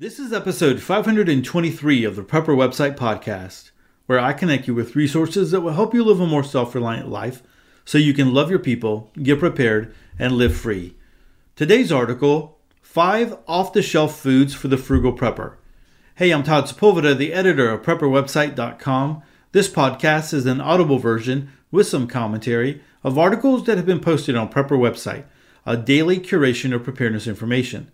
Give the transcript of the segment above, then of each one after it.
This is episode 523 of the Prepper Website Podcast, where I connect you with resources that will help you live a more self reliant life so you can love your people, get prepared, and live free. Today's article Five Off the Shelf Foods for the Frugal Prepper. Hey, I'm Todd Sepulveda, the editor of PrepperWebsite.com. This podcast is an audible version with some commentary of articles that have been posted on Prepper Website, a daily curation of preparedness information.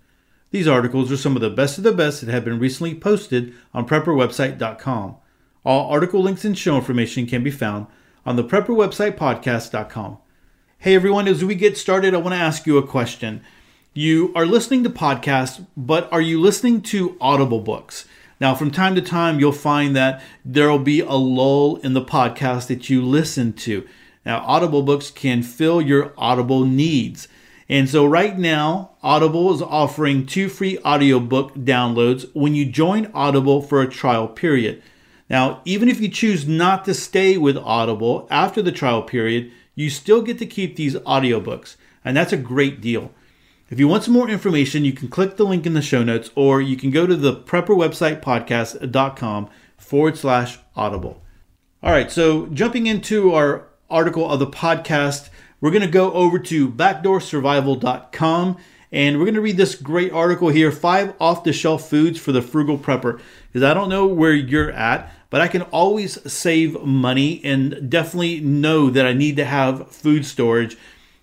These articles are some of the best of the best that have been recently posted on prepperwebsite.com. All article links and show information can be found on the prepperwebsitepodcast.com. Hey everyone, as we get started, I want to ask you a question. You are listening to podcasts, but are you listening to audible books? Now, from time to time, you'll find that there will be a lull in the podcast that you listen to. Now, audible books can fill your audible needs. And so right now, Audible is offering two free audiobook downloads when you join Audible for a trial period. Now, even if you choose not to stay with Audible after the trial period, you still get to keep these audiobooks, and that's a great deal. If you want some more information, you can click the link in the show notes or you can go to the prepperwebsitepodcast.com forward slash audible. All right, so jumping into our article of the podcast, we're going to go over to backdoorsurvival.com and we're going to read this great article here five off the shelf foods for the frugal prepper. Because I don't know where you're at, but I can always save money and definitely know that I need to have food storage.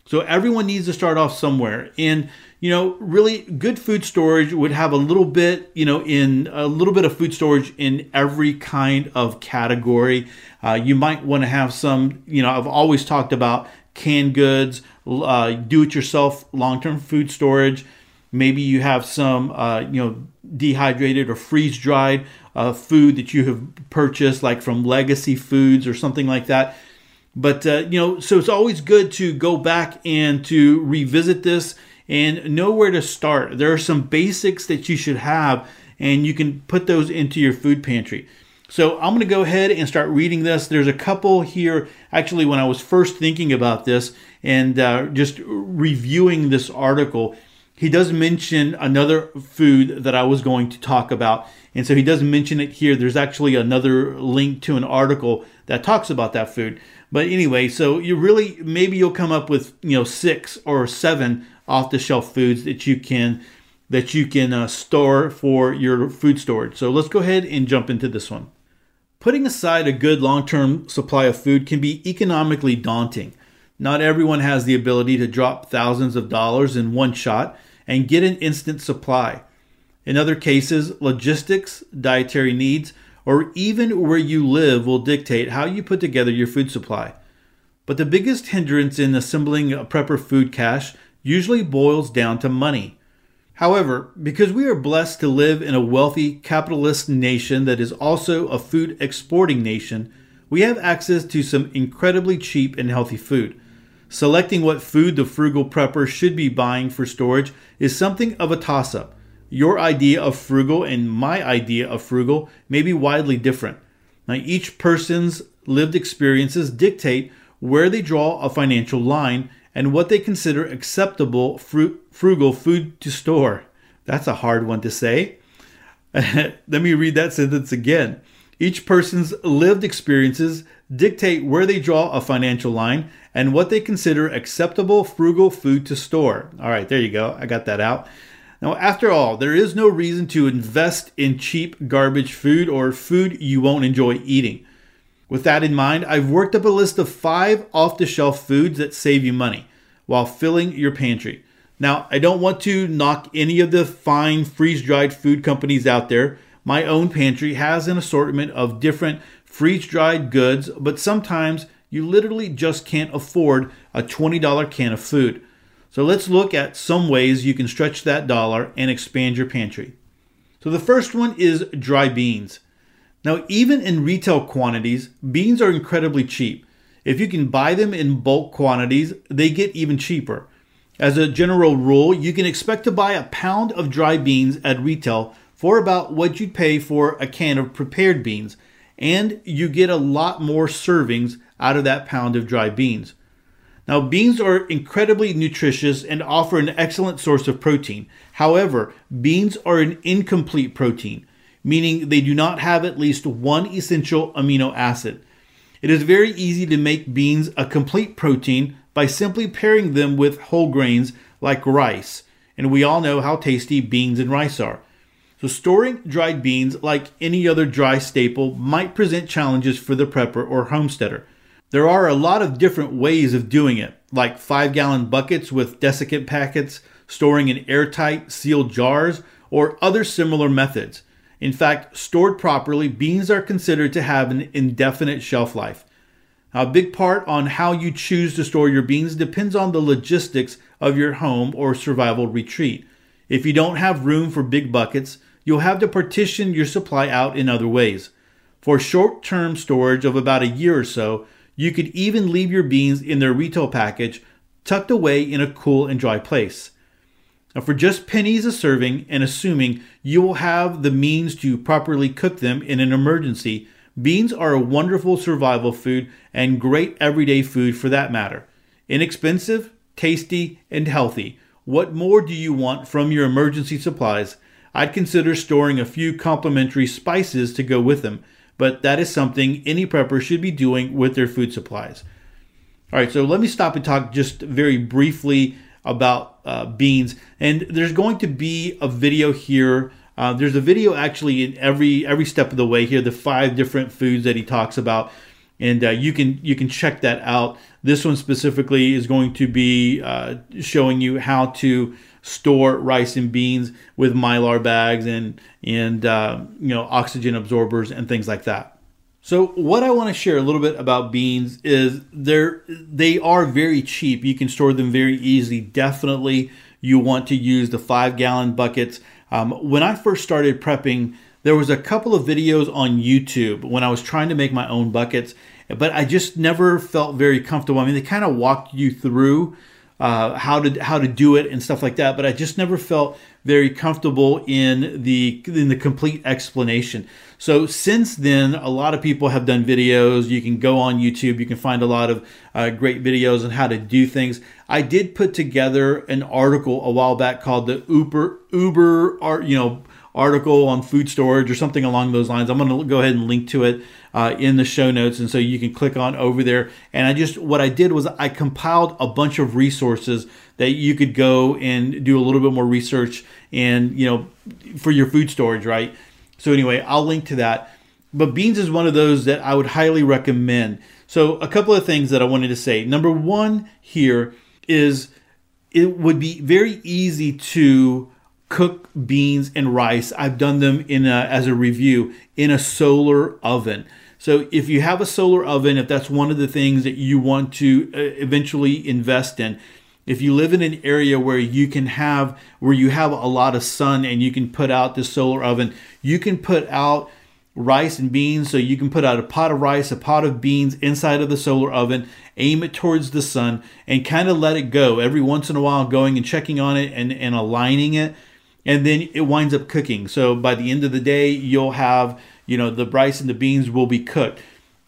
So everyone needs to start off somewhere. And you know, really good food storage would have a little bit, you know, in a little bit of food storage in every kind of category. Uh, you might want to have some, you know, I've always talked about canned goods, uh, do-it-yourself long-term food storage. Maybe you have some, uh, you know, dehydrated or freeze-dried uh, food that you have purchased, like from Legacy Foods or something like that. But uh, you know, so it's always good to go back and to revisit this and know where to start. There are some basics that you should have, and you can put those into your food pantry. So I'm going to go ahead and start reading this. There's a couple here, actually, when I was first thinking about this and uh, just reviewing this article, he does mention another food that I was going to talk about. And so he does mention it here. There's actually another link to an article that talks about that food. But anyway, so you really, maybe you'll come up with, you know, six or seven off the shelf foods that you can that you can uh, store for your food storage. So let's go ahead and jump into this one. Putting aside a good long term supply of food can be economically daunting. Not everyone has the ability to drop thousands of dollars in one shot and get an instant supply. In other cases, logistics, dietary needs, or even where you live will dictate how you put together your food supply. But the biggest hindrance in assembling a prepper food cache usually boils down to money. However, because we are blessed to live in a wealthy capitalist nation that is also a food exporting nation, we have access to some incredibly cheap and healthy food. Selecting what food the frugal prepper should be buying for storage is something of a toss up. Your idea of frugal and my idea of frugal may be widely different. Now, each person's lived experiences dictate where they draw a financial line and what they consider acceptable frugal food to store. That's a hard one to say. Let me read that sentence again. Each person's lived experiences dictate where they draw a financial line and what they consider acceptable frugal food to store. All right, there you go. I got that out. Now, after all, there is no reason to invest in cheap garbage food or food you won't enjoy eating. With that in mind, I've worked up a list of five off the shelf foods that save you money while filling your pantry. Now, I don't want to knock any of the fine freeze dried food companies out there. My own pantry has an assortment of different freeze dried goods, but sometimes you literally just can't afford a $20 can of food. So let's look at some ways you can stretch that dollar and expand your pantry. So the first one is dry beans. Now, even in retail quantities, beans are incredibly cheap. If you can buy them in bulk quantities, they get even cheaper. As a general rule, you can expect to buy a pound of dry beans at retail for about what you'd pay for a can of prepared beans, and you get a lot more servings out of that pound of dry beans. Now, beans are incredibly nutritious and offer an excellent source of protein. However, beans are an incomplete protein, meaning they do not have at least one essential amino acid. It is very easy to make beans a complete protein by simply pairing them with whole grains like rice, and we all know how tasty beans and rice are. So, storing dried beans, like any other dry staple, might present challenges for the prepper or homesteader. There are a lot of different ways of doing it, like 5 gallon buckets with desiccant packets, storing in airtight, sealed jars, or other similar methods. In fact, stored properly, beans are considered to have an indefinite shelf life. A big part on how you choose to store your beans depends on the logistics of your home or survival retreat. If you don't have room for big buckets, you'll have to partition your supply out in other ways. For short term storage of about a year or so, you could even leave your beans in their retail package tucked away in a cool and dry place. Now, for just pennies a serving and assuming you will have the means to properly cook them in an emergency, beans are a wonderful survival food and great everyday food for that matter. Inexpensive, tasty, and healthy. What more do you want from your emergency supplies? I'd consider storing a few complementary spices to go with them, but that is something any prepper should be doing with their food supplies. All right, so let me stop and talk just very briefly about uh, beans. And there's going to be a video here. Uh, there's a video actually in every every step of the way here. The five different foods that he talks about, and uh, you can you can check that out. This one specifically is going to be uh, showing you how to store rice and beans with mylar bags and and uh, you know oxygen absorbers and things like that. So what I want to share a little bit about beans is they're they are very cheap. You can store them very easily. Definitely, you want to use the five gallon buckets. Um, when I first started prepping, there was a couple of videos on YouTube when I was trying to make my own buckets, but I just never felt very comfortable. I mean, they kind of walked you through uh, how to how to do it and stuff like that. But I just never felt very comfortable in the in the complete explanation. So since then, a lot of people have done videos. You can go on YouTube. You can find a lot of uh, great videos on how to do things. I did put together an article a while back called the Uber Uber art you know article on food storage or something along those lines. I'm going to go ahead and link to it uh, in the show notes, and so you can click on over there. And I just what I did was I compiled a bunch of resources that you could go and do a little bit more research and you know for your food storage, right? So anyway, I'll link to that. But beans is one of those that I would highly recommend. So a couple of things that I wanted to say. Number one here is it would be very easy to cook beans and rice. I've done them in a, as a review in a solar oven. So if you have a solar oven, if that's one of the things that you want to uh, eventually invest in, if you live in an area where you can have where you have a lot of sun and you can put out this solar oven, you can put out rice and beans. So you can put out a pot of rice, a pot of beans inside of the solar oven, aim it towards the sun, and kind of let it go every once in a while, going and checking on it and, and aligning it and then it winds up cooking. So by the end of the day, you'll have, you know, the rice and the beans will be cooked.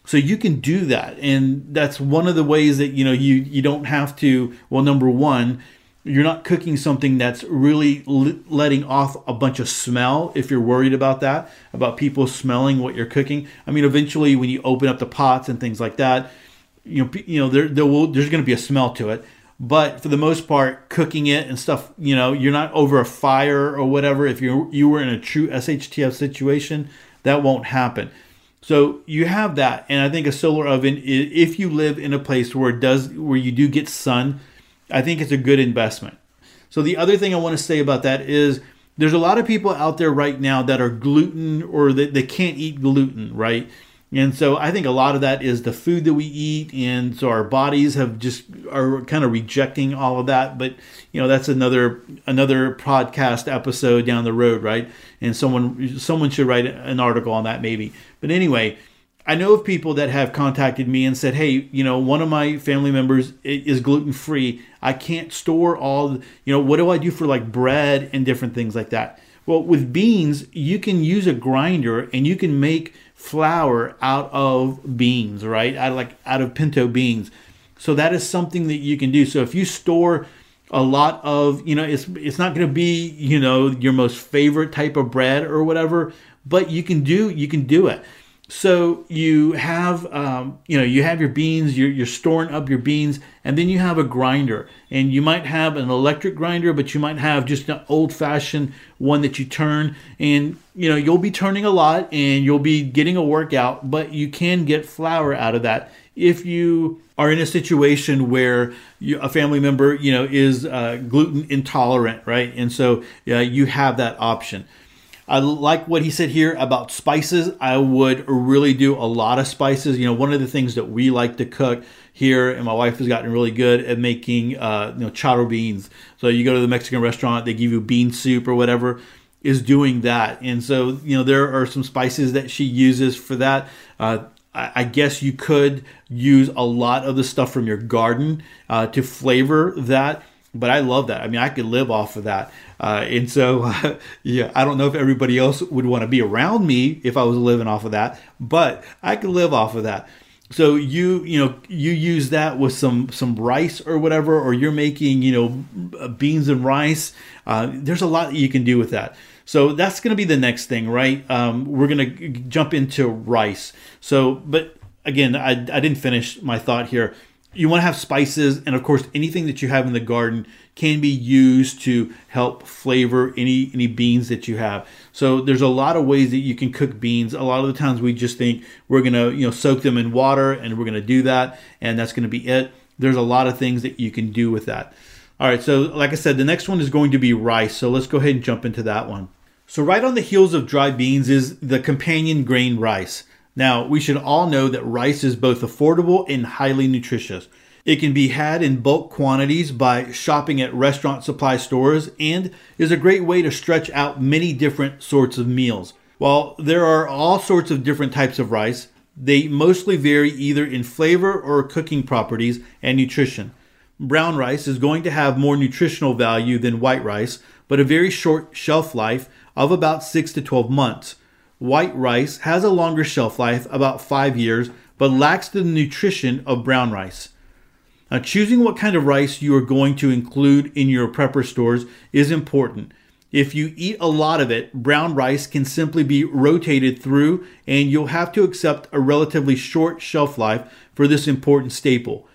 So you can do that. And that's one of the ways that, you know, you, you don't have to, well, number one, you're not cooking something that's really letting off a bunch of smell if you're worried about that, about people smelling what you're cooking. I mean, eventually when you open up the pots and things like that, you know, you know, there, there will, there's going to be a smell to it but for the most part cooking it and stuff you know you're not over a fire or whatever if you you were in a true shtf situation that won't happen. So you have that and i think a solar oven if you live in a place where it does where you do get sun i think it's a good investment. So the other thing i want to say about that is there's a lot of people out there right now that are gluten or that they can't eat gluten right and so I think a lot of that is the food that we eat, and so our bodies have just are kind of rejecting all of that. But you know that's another another podcast episode down the road, right? And someone someone should write an article on that maybe. But anyway, I know of people that have contacted me and said, "Hey, you know, one of my family members is gluten free. I can't store all. You know, what do I do for like bread and different things like that?" Well, with beans, you can use a grinder and you can make flour out of beans, right? Out of like out of pinto beans. So that is something that you can do. So if you store a lot of, you know, it's it's not going to be, you know, your most favorite type of bread or whatever, but you can do you can do it. So you have, um, you know, you have your beans. You're, you're storing up your beans, and then you have a grinder, and you might have an electric grinder, but you might have just an old-fashioned one that you turn, and you know you'll be turning a lot, and you'll be getting a workout, but you can get flour out of that if you are in a situation where you, a family member, you know, is uh, gluten intolerant, right? And so uh, you have that option. I like what he said here about spices. I would really do a lot of spices. You know, one of the things that we like to cook here, and my wife has gotten really good at making, uh, you know, charro beans. So you go to the Mexican restaurant, they give you bean soup or whatever, is doing that. And so, you know, there are some spices that she uses for that. Uh, I guess you could use a lot of the stuff from your garden uh, to flavor that but I love that. I mean, I could live off of that. Uh, and so, uh, yeah, I don't know if everybody else would want to be around me if I was living off of that, but I could live off of that. So you, you know, you use that with some some rice or whatever, or you're making, you know, beans and rice. Uh, there's a lot you can do with that. So that's going to be the next thing, right? Um, we're going to jump into rice. So, but again, I, I didn't finish my thought here you want to have spices and of course anything that you have in the garden can be used to help flavor any any beans that you have. So there's a lot of ways that you can cook beans. A lot of the times we just think we're going to you know soak them in water and we're going to do that and that's going to be it. There's a lot of things that you can do with that. All right so like i said the next one is going to be rice so let's go ahead and jump into that one. So right on the heels of dry beans is the companion grain rice now, we should all know that rice is both affordable and highly nutritious. It can be had in bulk quantities by shopping at restaurant supply stores and is a great way to stretch out many different sorts of meals. While there are all sorts of different types of rice, they mostly vary either in flavor or cooking properties and nutrition. Brown rice is going to have more nutritional value than white rice, but a very short shelf life of about 6 to 12 months. White rice has a longer shelf life, about five years, but lacks the nutrition of brown rice. Now, choosing what kind of rice you are going to include in your prepper stores is important. If you eat a lot of it, brown rice can simply be rotated through, and you'll have to accept a relatively short shelf life for this important staple.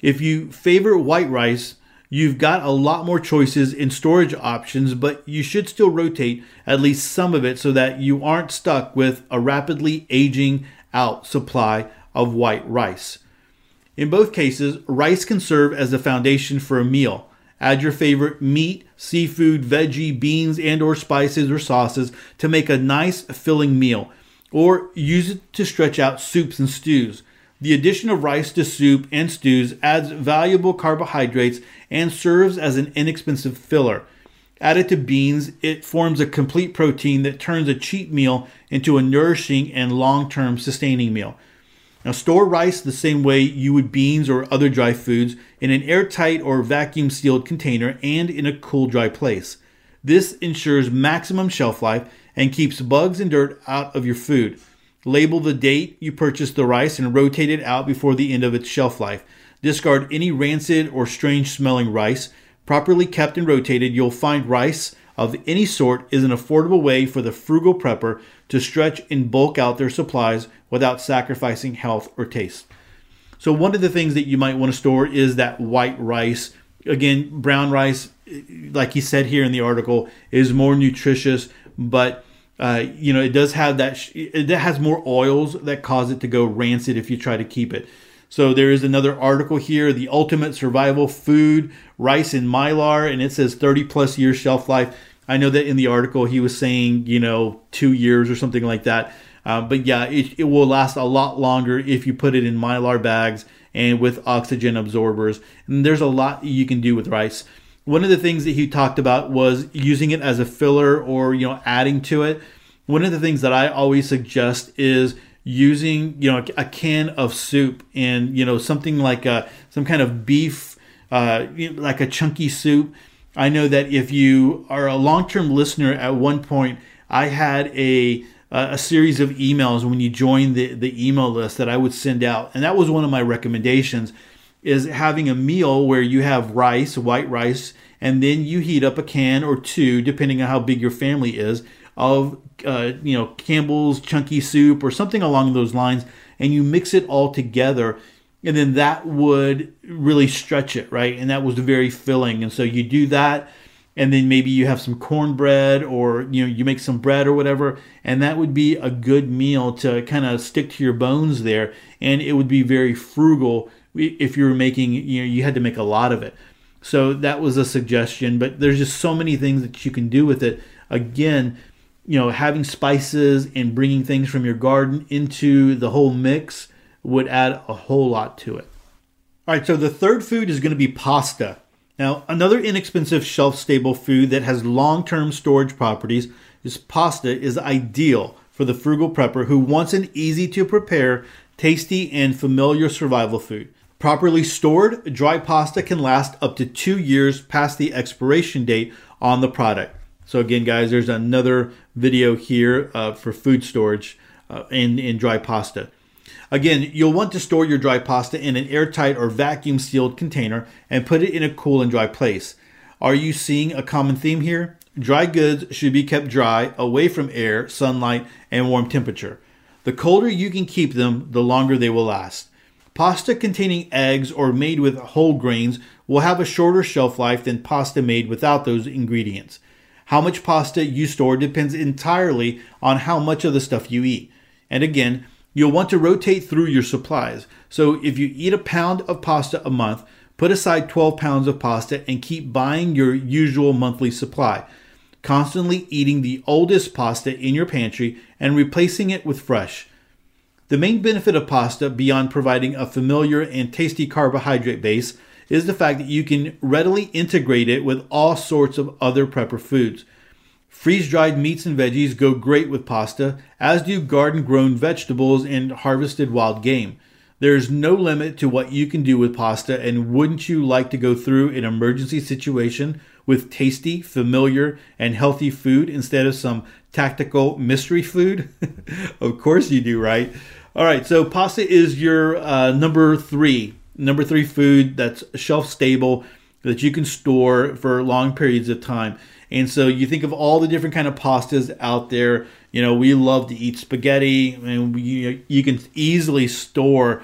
If you favor white rice, You've got a lot more choices in storage options, but you should still rotate at least some of it so that you aren't stuck with a rapidly aging out supply of white rice. In both cases, rice can serve as the foundation for a meal. Add your favorite meat, seafood, veggie, beans, and or spices or sauces to make a nice filling meal, or use it to stretch out soups and stews. The addition of rice to soup and stews adds valuable carbohydrates and serves as an inexpensive filler. Added to beans, it forms a complete protein that turns a cheap meal into a nourishing and long term sustaining meal. Now, store rice the same way you would beans or other dry foods in an airtight or vacuum sealed container and in a cool, dry place. This ensures maximum shelf life and keeps bugs and dirt out of your food. Label the date you purchased the rice and rotate it out before the end of its shelf life. Discard any rancid or strange smelling rice. Properly kept and rotated, you'll find rice of any sort is an affordable way for the frugal prepper to stretch and bulk out their supplies without sacrificing health or taste. So, one of the things that you might want to store is that white rice. Again, brown rice, like he said here in the article, is more nutritious, but uh, you know, it does have that. Sh- it has more oils that cause it to go rancid if you try to keep it. So there is another article here, the ultimate survival food, rice in mylar, and it says 30 plus year shelf life. I know that in the article he was saying, you know, two years or something like that. Uh, but yeah, it, it will last a lot longer if you put it in mylar bags and with oxygen absorbers. And there's a lot you can do with rice one of the things that he talked about was using it as a filler or you know adding to it. One of the things that i always suggest is using you know a can of soup and you know something like a some kind of beef uh, like a chunky soup. I know that if you are a long-term listener at one point i had a a series of emails when you joined the, the email list that i would send out. And that was one of my recommendations is having a meal where you have rice, white rice, and then you heat up a can or two, depending on how big your family is, of uh, you know Campbell's chunky soup or something along those lines, and you mix it all together, and then that would really stretch it, right? And that was very filling, and so you do that and then maybe you have some cornbread or you know you make some bread or whatever and that would be a good meal to kind of stick to your bones there and it would be very frugal if you were making you know you had to make a lot of it. So that was a suggestion but there's just so many things that you can do with it. Again you know having spices and bringing things from your garden into the whole mix would add a whole lot to it. All right so the third food is going to be pasta now, another inexpensive shelf stable food that has long term storage properties is pasta is ideal for the frugal prepper who wants an easy to prepare, tasty, and familiar survival food. Properly stored, dry pasta can last up to two years past the expiration date on the product. So, again, guys, there's another video here uh, for food storage uh, in, in dry pasta. Again, you'll want to store your dry pasta in an airtight or vacuum sealed container and put it in a cool and dry place. Are you seeing a common theme here? Dry goods should be kept dry, away from air, sunlight, and warm temperature. The colder you can keep them, the longer they will last. Pasta containing eggs or made with whole grains will have a shorter shelf life than pasta made without those ingredients. How much pasta you store depends entirely on how much of the stuff you eat. And again, You'll want to rotate through your supplies. So if you eat a pound of pasta a month, put aside 12 pounds of pasta and keep buying your usual monthly supply. Constantly eating the oldest pasta in your pantry and replacing it with fresh. The main benefit of pasta, beyond providing a familiar and tasty carbohydrate base, is the fact that you can readily integrate it with all sorts of other prepper foods. Freeze dried meats and veggies go great with pasta, as do garden grown vegetables and harvested wild game. There's no limit to what you can do with pasta, and wouldn't you like to go through an emergency situation with tasty, familiar, and healthy food instead of some tactical mystery food? of course you do, right? All right, so pasta is your uh, number three, number three food that's shelf stable that you can store for long periods of time. And so you think of all the different kind of pastas out there. You know, we love to eat spaghetti, and we, you can easily store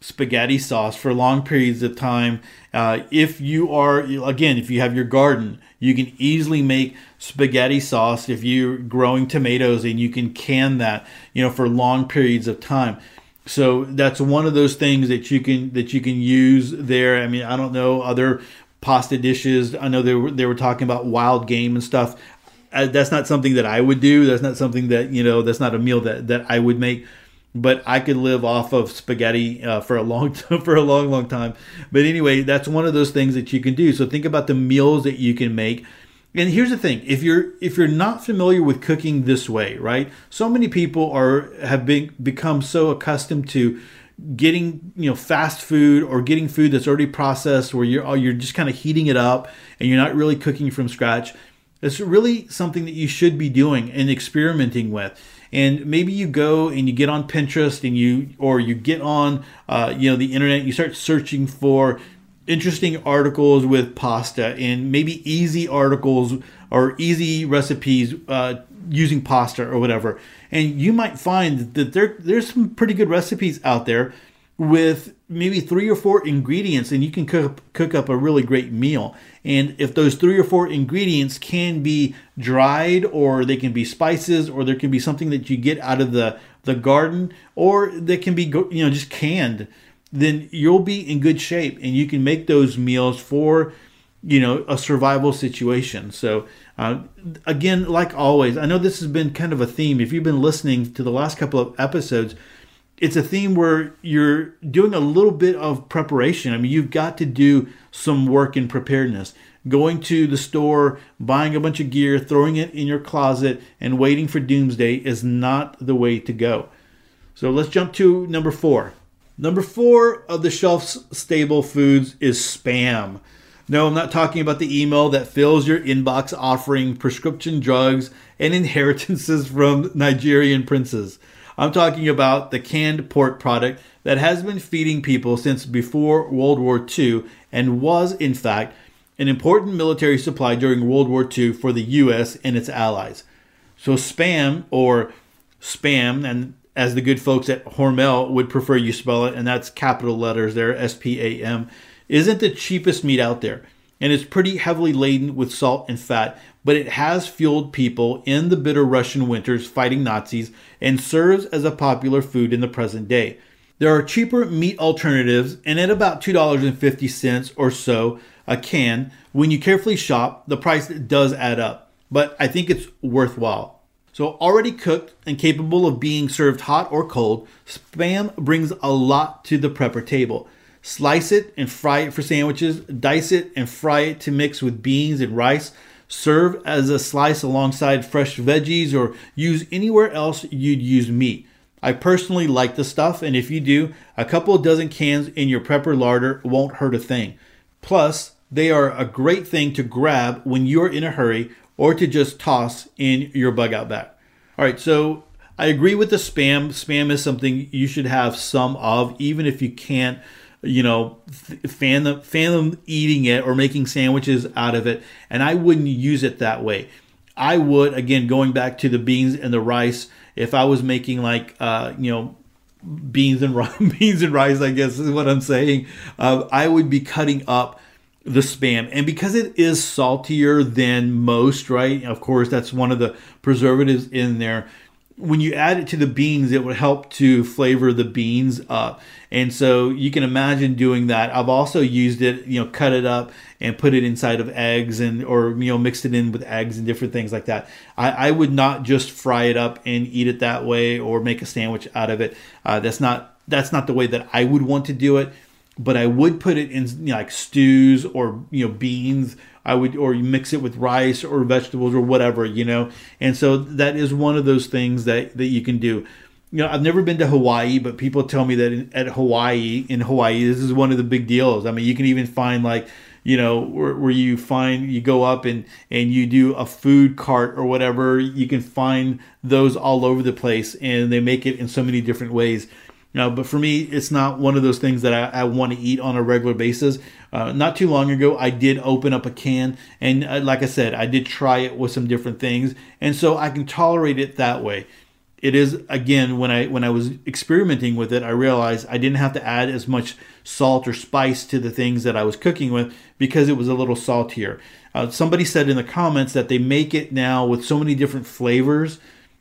spaghetti sauce for long periods of time. Uh, if you are, again, if you have your garden, you can easily make spaghetti sauce if you're growing tomatoes and you can can that, you know, for long periods of time. So that's one of those things that you can that you can use there. I mean, I don't know other pasta dishes. I know they were they were talking about wild game and stuff. Uh, that's not something that I would do. That's not something that you know. That's not a meal that that I would make. But I could live off of spaghetti uh, for a long for a long long time. But anyway, that's one of those things that you can do. So think about the meals that you can make. And here's the thing: if you're if you're not familiar with cooking this way, right? So many people are have been become so accustomed to getting you know fast food or getting food that's already processed where you're oh, you're just kind of heating it up and you're not really cooking from scratch it's really something that you should be doing and experimenting with. And maybe you go and you get on pinterest and you or you get on uh, you know the internet you start searching for interesting articles with pasta and maybe easy articles or easy recipes uh, using pasta or whatever and you might find that there there's some pretty good recipes out there with maybe three or four ingredients and you can cook cook up a really great meal. And if those three or four ingredients can be dried or they can be spices or there can be something that you get out of the the garden or they can be you know just canned then you'll be in good shape and you can make those meals for you know a survival situation. So uh, again like always i know this has been kind of a theme. If you've been listening to the last couple of episodes it's a theme where you're doing a little bit of preparation. I mean you've got to do some work in preparedness. Going to the store buying a bunch of gear throwing it in your closet and waiting for doomsday is not the way to go. So let's jump to number four. Number four of the shelf stable foods is spam no, I'm not talking about the email that fills your inbox offering prescription drugs and inheritances from Nigerian princes. I'm talking about the canned pork product that has been feeding people since before World War II and was, in fact, an important military supply during World War II for the U.S. and its allies. So, spam or spam, and as the good folks at Hormel would prefer you spell it, and that's capital letters there, S P A M, isn't the cheapest meat out there. And it's pretty heavily laden with salt and fat, but it has fueled people in the bitter Russian winters fighting Nazis and serves as a popular food in the present day. There are cheaper meat alternatives, and at about $2.50 or so a can, when you carefully shop, the price does add up, but I think it's worthwhile. So, already cooked and capable of being served hot or cold, spam brings a lot to the prepper table. Slice it and fry it for sandwiches, dice it and fry it to mix with beans and rice. Serve as a slice alongside fresh veggies or use anywhere else you'd use meat. I personally like the stuff, and if you do, a couple dozen cans in your prepper larder won't hurt a thing. Plus, they are a great thing to grab when you're in a hurry or to just toss in your bug out bag. All right, so I agree with the spam. Spam is something you should have some of, even if you can't, you know, fan them, fan them eating it or making sandwiches out of it. And I wouldn't use it that way. I would, again, going back to the beans and the rice, if I was making like, uh, you know, beans and rice, beans and rice, I guess is what I'm saying. Uh, I would be cutting up the spam. And because it is saltier than most, right? Of course, that's one of the preservatives in there. When you add it to the beans, it would help to flavor the beans up. And so you can imagine doing that. I've also used it, you know, cut it up and put it inside of eggs and or you know mixed it in with eggs and different things like that. I, I would not just fry it up and eat it that way or make a sandwich out of it. Uh, that's not that's not the way that I would want to do it but I would put it in you know, like stews or you know beans. I would or you mix it with rice or vegetables or whatever, you know. And so that is one of those things that that you can do. You know, I've never been to Hawaii, but people tell me that in, at Hawaii, in Hawaii, this is one of the big deals. I mean, you can even find like you know where, where you find you go up and and you do a food cart or whatever you can find those all over the place and they make it in so many different ways know, but for me, it's not one of those things that I, I want to eat on a regular basis. Uh, not too long ago, I did open up a can, and uh, like I said, I did try it with some different things, and so I can tolerate it that way. It is again when I when I was experimenting with it, I realized I didn't have to add as much salt or spice to the things that I was cooking with because it was a little saltier. Uh, somebody said in the comments that they make it now with so many different flavors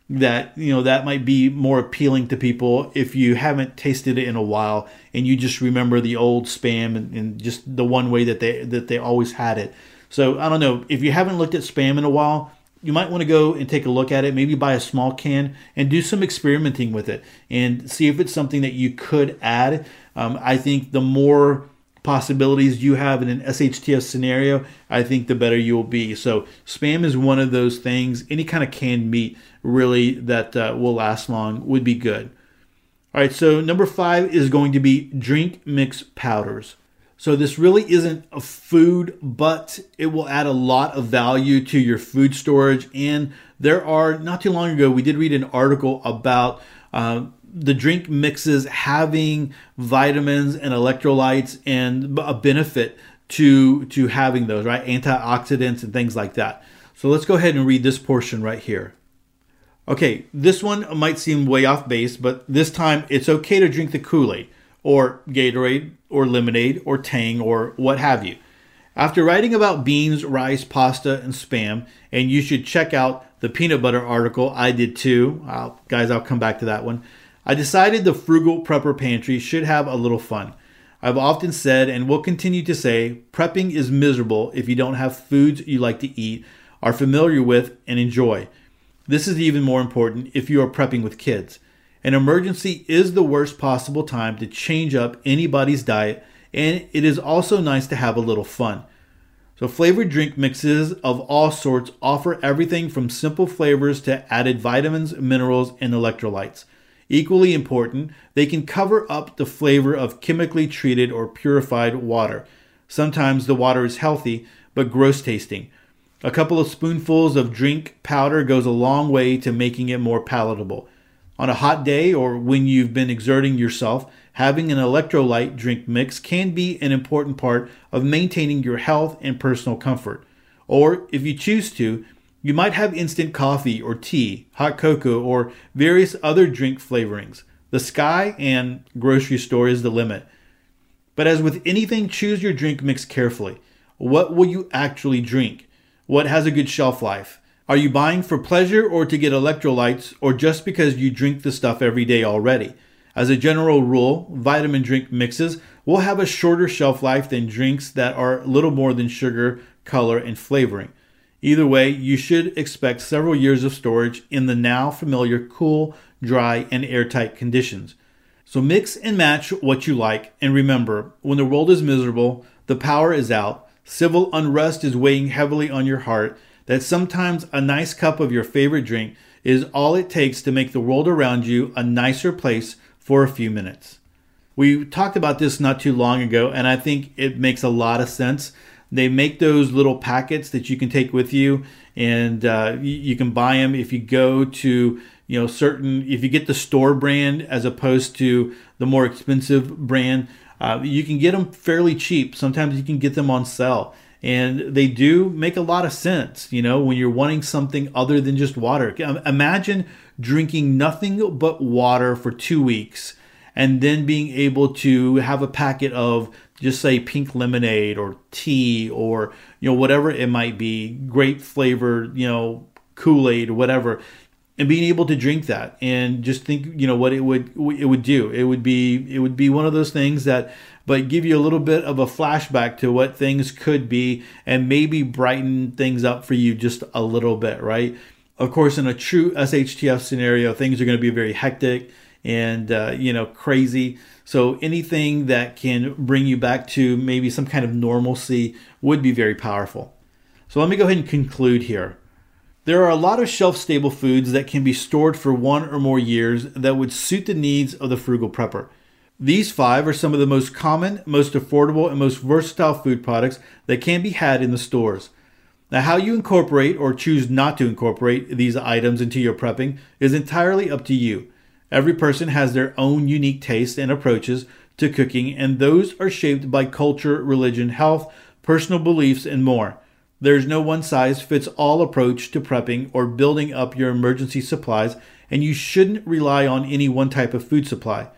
that you know that might be more appealing to people if you haven't tasted it in a while and you just remember the old spam and, and, just the one way that they that they always had it. So i don't know. If you haven't looked at spam in a while you might want to go and take a look at it maybe buy a small can and do some experimenting with it and see if it's something that you could add. Um, i think the more possibilities you have in an SHTF scenario, I think the better you'll be. So, spam is one of those things. Any kind of canned meat, really, that uh, will last long would be good. All right, so number five is going to be drink mix powders. So, this really isn't a food, but it will add a lot of value to your food storage. And there are, not too long ago, we did read an article about. Uh, the drink mixes having vitamins and electrolytes and a benefit to to having those right? Antioxidants and things like that. So let's go ahead and read this portion right here. Okay this one might seem way off base but this time it's okay to drink the kool-aid or gatorade or lemonade or tang or what have you. After writing about beans rice pasta and spam and you should check out the peanut butter article i did too. I'll, guys i'll come back to that one I decided the frugal prepper pantry should have a little fun. I've often said and will continue to say prepping is miserable if you don't have foods you like to eat, are familiar with, and enjoy. This is even more important if you are prepping with kids. An emergency is the worst possible time to change up anybody's diet, and it is also nice to have a little fun. So, flavored drink mixes of all sorts offer everything from simple flavors to added vitamins, minerals, and electrolytes. Equally important, they can cover up the flavor of chemically treated or purified water. Sometimes the water is healthy, but gross tasting. A couple of spoonfuls of drink powder goes a long way to making it more palatable. On a hot day or when you've been exerting yourself, having an electrolyte drink mix can be an important part of maintaining your health and personal comfort. Or, if you choose to, you might have instant coffee or tea, hot cocoa, or various other drink flavorings. The sky and grocery store is the limit. But as with anything, choose your drink mix carefully. What will you actually drink? What has a good shelf life? Are you buying for pleasure or to get electrolytes or just because you drink the stuff every day already? As a general rule, vitamin drink mixes will have a shorter shelf life than drinks that are little more than sugar, color, and flavoring. Either way, you should expect several years of storage in the now familiar cool, dry, and airtight conditions. So mix and match what you like, and remember, when the world is miserable, the power is out, civil unrest is weighing heavily on your heart, that sometimes a nice cup of your favorite drink is all it takes to make the world around you a nicer place for a few minutes. We talked about this not too long ago, and I think it makes a lot of sense. They make those little packets that you can take with you, and uh, you can buy them if you go to you know certain. If you get the store brand as opposed to the more expensive brand, uh, you can get them fairly cheap. Sometimes you can get them on sale, and they do make a lot of sense. You know, when you're wanting something other than just water. Imagine drinking nothing but water for two weeks and then being able to have a packet of just say pink lemonade or tea or you know whatever it might be grape flavored you know kool-aid or whatever and being able to drink that and just think you know what it would it would do it would be it would be one of those things that but give you a little bit of a flashback to what things could be and maybe brighten things up for you just a little bit right of course, in a true SHTF scenario, things are going to be very hectic and uh, you know crazy. So anything that can bring you back to maybe some kind of normalcy would be very powerful. So let me go ahead and conclude here. There are a lot of shelf stable foods that can be stored for one or more years that would suit the needs of the frugal prepper. These five are some of the most common, most affordable, and most versatile food products that can be had in the stores. Now, how you incorporate or choose not to incorporate these items into your prepping is entirely up to you. Every person has their own unique tastes and approaches to cooking, and those are shaped by culture, religion, health, personal beliefs, and more. There's no one size fits all approach to prepping or building up your emergency supplies, and you shouldn't rely on any one type of food supply.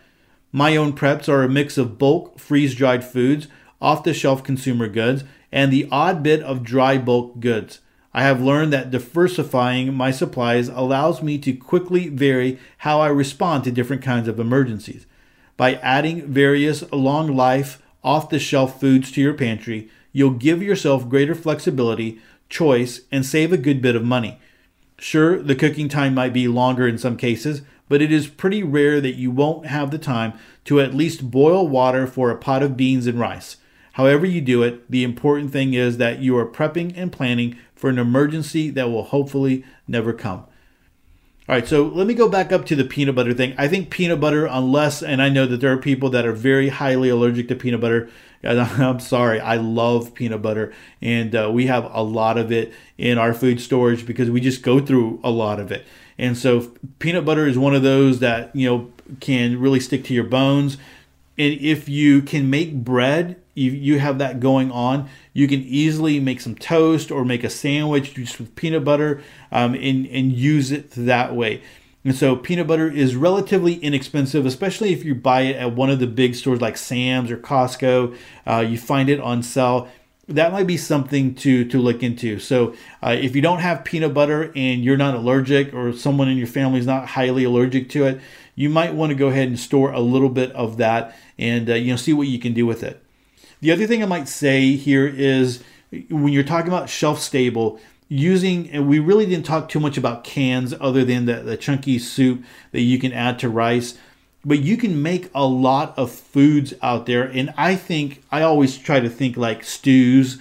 My own preps are a mix of bulk, freeze dried foods, off the shelf consumer goods, and the odd bit of dry bulk goods. I have learned that diversifying my supplies allows me to quickly vary how I respond to different kinds of emergencies. By adding various long life, off the shelf foods to your pantry, you'll give yourself greater flexibility, choice, and save a good bit of money. Sure, the cooking time might be longer in some cases, but it is pretty rare that you won't have the time to at least boil water for a pot of beans and rice. However, you do it, the important thing is that you are prepping and planning for an emergency that will hopefully never come. All right, so let me go back up to the peanut butter thing. I think peanut butter, unless, and I know that there are people that are very highly allergic to peanut butter. I'm sorry, I love peanut butter, and uh, we have a lot of it in our food storage because we just go through a lot of it. And so, peanut butter is one of those that you know can really stick to your bones. And if you can make bread you, you have that going on, you can easily make some toast or make a sandwich just with peanut butter um, and, and use it that way. And so peanut butter is relatively inexpensive, especially if you buy it at one of the big stores like Sam's or Costco. Uh, you find it on sale. That might be something to to look into. So uh, if you don't have peanut butter and you're not allergic, or someone in your family is not highly allergic to it, you might want to go ahead and store a little bit of that and uh, you know see what you can do with it. The other thing I might say here is when you're talking about shelf stable, using and we really didn't talk too much about cans other than the, the chunky soup that you can add to rice but you can make a lot of foods out there. And i think i always try to think like stews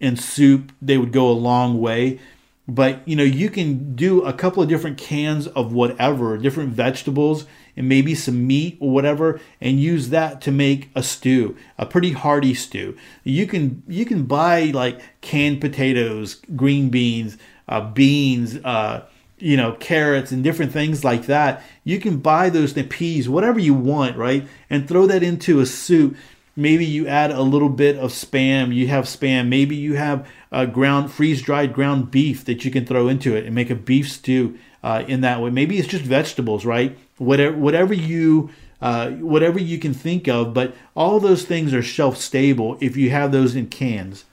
and soup they would go a long way but you know you can do a couple of different cans of whatever different vegetables and maybe some meat or whatever and use that to make a stew a pretty hearty stew you can you can buy like canned potatoes green beans uh, beans uh, you know, carrots and different things like that. You can buy those the peas, whatever you want, right? And throw that into a soup. Maybe you add a little bit of spam. You have spam. Maybe you have a ground, freeze dried ground beef that you can throw into it and make a beef stew uh, in that way. Maybe it's just vegetables, right? Whatever, whatever you, uh, whatever you can think of. But all those things are shelf stable if you have those in cans.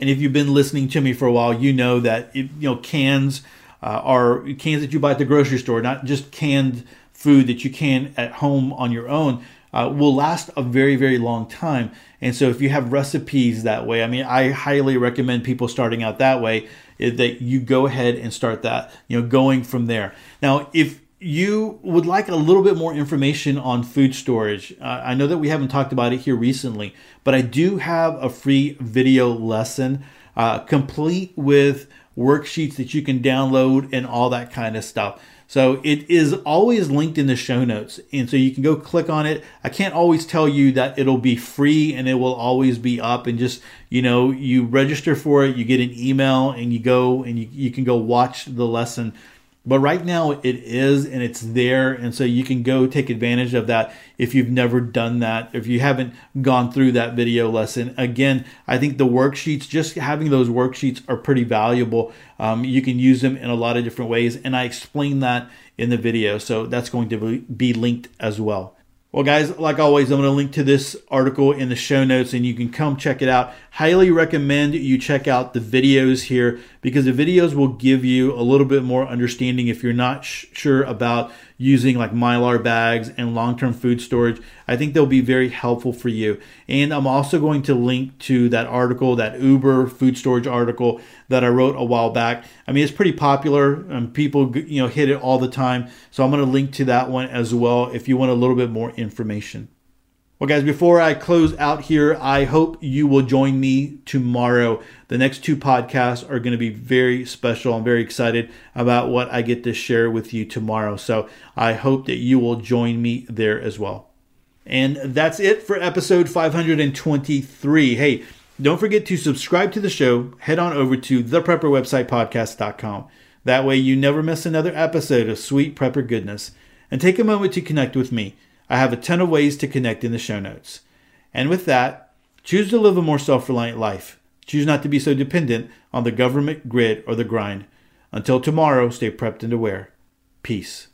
And if you've been listening to me for a while, you know that you know cans uh, are cans that you buy at the grocery store, not just canned food that you can at home on your own. Uh, will last a very very long time and so if you have recipes that way i mean i highly recommend people starting out that way eh, that you go ahead and start that you know going from there now if you would like a little bit more information on food storage, uh, I know that we haven't talked about it here recently, but I do have a free video lesson uh, complete with worksheets that you can download and all that kind of stuff. So it is always linked in the show notes. And so you can go click on it. I can't always tell you that it'll be free and it will always be up and just, you know, you register for it, you get an email and you go and you, you can go watch the lesson but right now it is and it's there. And so you can go take advantage of that if you've never done that, if you haven't gone through that video lesson. Again, I think the worksheets, just having those worksheets are pretty valuable. Um, you can use them in a lot of different ways. And I explain that in the video. So that's going to be linked as well. Well, guys, like always, I'm going to link to this article in the show notes and you can come check it out. Highly recommend you check out the videos here because the videos will give you a little bit more understanding if you're not sh- sure about using like mylar bags and long-term food storage. I think they'll be very helpful for you. And i'm also going to link to that article that uber food storage article that i wrote a while back. I mean it's pretty popular and people you know hit it all the time. So i'm going to link to that one as well if you want a little bit more information well, guys, before I close out here, I hope you will join me tomorrow. The next two podcasts are going to be very special. I'm very excited about what I get to share with you tomorrow. So I hope that you will join me there as well. And that's it for episode 523. Hey, don't forget to subscribe to the show. Head on over to theprepperwebsitepodcast.com. That way you never miss another episode of sweet prepper goodness. And take a moment to connect with me. I have a ton of ways to connect in the show notes. And with that, choose to live a more self reliant life. Choose not to be so dependent on the government, grid, or the grind. Until tomorrow, stay prepped and aware. Peace.